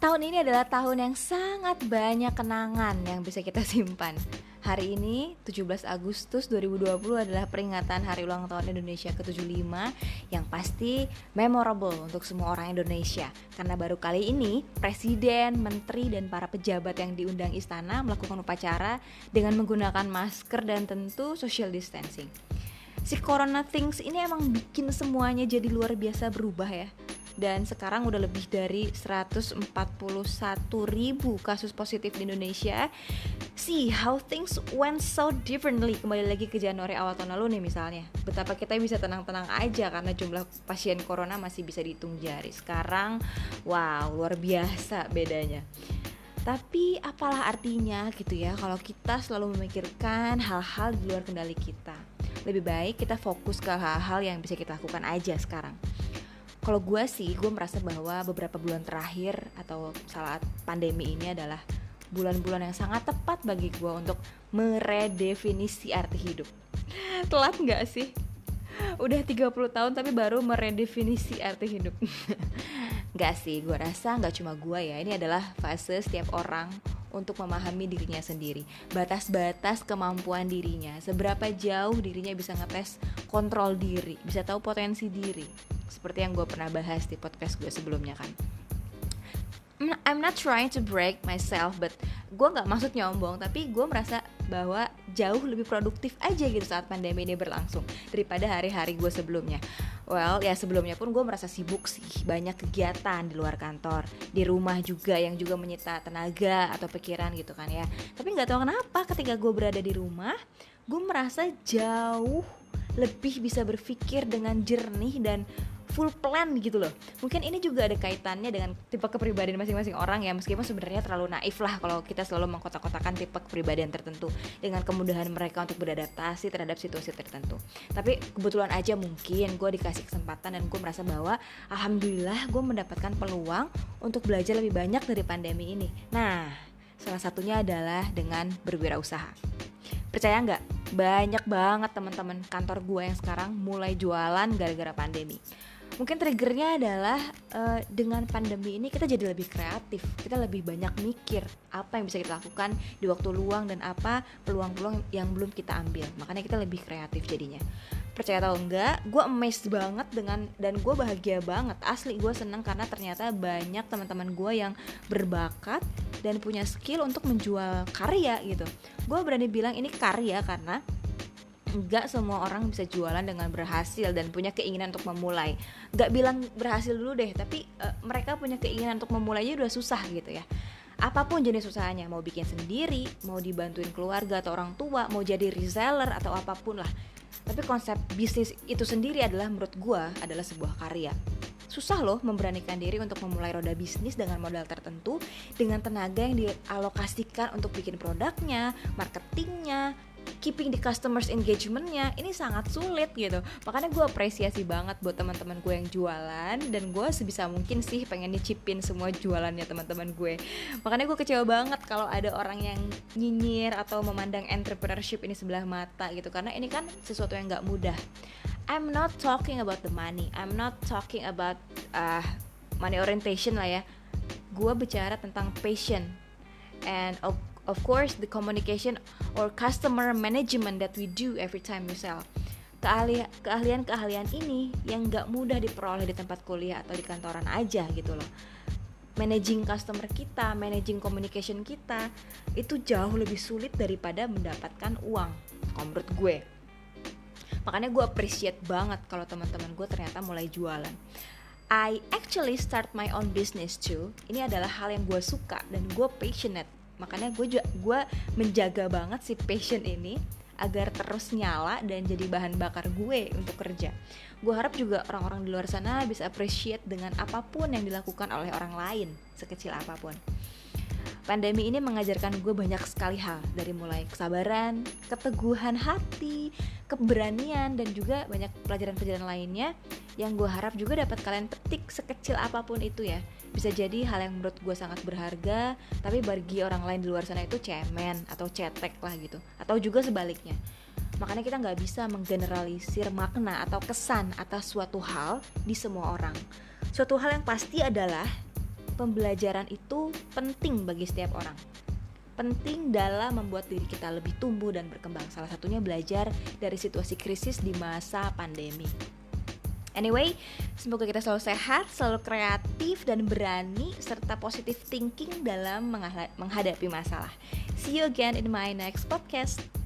Tahun ini adalah tahun yang sangat banyak kenangan yang bisa kita simpan. Hari ini, 17 Agustus 2020 adalah peringatan Hari Ulang Tahun Indonesia ke-75 yang pasti memorable untuk semua orang Indonesia. Karena baru kali ini, presiden, menteri, dan para pejabat yang diundang istana melakukan upacara dengan menggunakan masker dan tentu social distancing. Si corona things ini emang bikin semuanya jadi luar biasa berubah ya dan sekarang udah lebih dari 141 ribu kasus positif di Indonesia. See how things went so differently. Kembali lagi ke Januari awal tahun lalu nih misalnya. Betapa kita bisa tenang-tenang aja karena jumlah pasien corona masih bisa dihitung jari. Sekarang wow luar biasa bedanya. Tapi apalah artinya gitu ya kalau kita selalu memikirkan hal-hal di luar kendali kita. Lebih baik kita fokus ke hal-hal yang bisa kita lakukan aja sekarang kalau gue sih gue merasa bahwa beberapa bulan terakhir atau saat pandemi ini adalah bulan-bulan yang sangat tepat bagi gue untuk meredefinisi arti hidup. Telat nggak sih? Udah 30 tahun tapi baru meredefinisi arti hidup. Gak sih, gue rasa gak cuma gue ya. Ini adalah fase setiap orang untuk memahami dirinya sendiri. Batas-batas kemampuan dirinya. Seberapa jauh dirinya bisa ngetes kontrol diri Bisa tahu potensi diri seperti yang gue pernah bahas di podcast gue sebelumnya kan I'm not trying to break myself, but gue nggak maksud nyombong, tapi gue merasa bahwa jauh lebih produktif aja gitu saat pandemi ini berlangsung daripada hari-hari gue sebelumnya. Well, ya sebelumnya pun gue merasa sibuk sih, banyak kegiatan di luar kantor, di rumah juga yang juga menyita tenaga atau pikiran gitu kan ya. Tapi nggak tahu kenapa ketika gue berada di rumah, gue merasa jauh lebih bisa berpikir dengan jernih dan full plan gitu loh. Mungkin ini juga ada kaitannya dengan tipe kepribadian masing-masing orang ya meskipun sebenarnya terlalu naif lah kalau kita selalu mengkotak-kotakan tipe kepribadian tertentu dengan kemudahan mereka untuk beradaptasi terhadap situasi tertentu. Tapi kebetulan aja mungkin gue dikasih kesempatan dan gue merasa bahwa alhamdulillah gue mendapatkan peluang untuk belajar lebih banyak dari pandemi ini. Nah salah satunya adalah dengan berwirausaha. Percaya nggak? Banyak banget teman-teman kantor gue yang sekarang mulai jualan gara-gara pandemi mungkin triggernya adalah uh, dengan pandemi ini kita jadi lebih kreatif. Kita lebih banyak mikir apa yang bisa kita lakukan di waktu luang dan apa peluang-peluang yang belum kita ambil. Makanya kita lebih kreatif jadinya. Percaya atau enggak gue amazed banget dengan dan gue bahagia banget. Asli gue seneng karena ternyata banyak teman-teman gue yang berbakat dan punya skill untuk menjual karya gitu. Gue berani bilang ini karya karena nggak semua orang bisa jualan dengan berhasil dan punya keinginan untuk memulai. Nggak bilang berhasil dulu deh tapi uh, mereka punya keinginan untuk memulainya udah susah gitu ya. Apa pun jenis usahanya mau bikin sendiri mau dibantuin keluarga atau orang tua mau jadi reseller atau apa pun lah. Tapi konsep bisnis itu sendiri adalah menurut gue adalah sebuah karya. Susah loh memberanikan diri untuk memulai roda bisnis dengan modal tertentu dengan tenaga yang dialokasikan untuk bikin produknya, marketingnya, keeping the customers engagementnya ini sangat sulit gitu. Makanya gue apresiasi banget buat teman-teman gue yang jualan dan gue sebisa mungkin sih pengen nyicipin semua jualannya teman-teman gue makanya gue kecewa banget kalau ada orang yang nyinyir atau memandang entrepreneurship ini sebelah mata gitu. Karena ini kan sesuatu yang nggak mudah. I'm not talking about the money. I'm not talking about uh, money orientation lah ya. Gue bicara tentang passion and of course the communication or customer management that we do every time we sell. Keahlian-keahlian ini yang nggak mudah diperoleh di tempat kuliah atau di kantoran aja gitu loh. Managing customer kita, managing communication kita itu jauh lebih sulit daripada mendapatkan uang kalau gue. Makanya gue appreciate banget kalau teman-teman gue ternyata mulai jualan. I actually start my own business too. Ini adalah hal yang gue suka dan gue passionate makanya gue juga gue menjaga banget si passion ini agar terus nyala dan jadi bahan bakar gue untuk kerja. Gue harap juga orang-orang di luar sana bisa appreciate dengan apa pun yang dilakukan oleh orang lain, sekecil apa pun. Pandemi ini mengajarkan gue banyak sekali hal. Dari mulai kesabaran, keteguhan hati, keberanian dan juga banyak pelajaran-pelajaran lainnya yang gue harap juga dapat kalian petik sekecil apa pun itu ya. Bisa jadi hal yang menurut gue sangat berharga tapi bagi orang lain di luar sana itu cemen atau cetek lah gitu. Atau juga sebaliknya. Makanya kita nggak bisa menggeneralisir makna atau kesan atas suatu hal di semua orang. Suatu hal yang pasti adalah pembelajaran itu penting bagi setiap orang. Penting dalam membuat diri kita lebih tumbuh dan berkembang. Salah satunya belajar dari situasi krisis di masa pandemi. Anyway, semoga kita selalu sehat, selalu kreatif dan berani serta positive thinking dalam menghadapi masalah. See you again in my next podcast.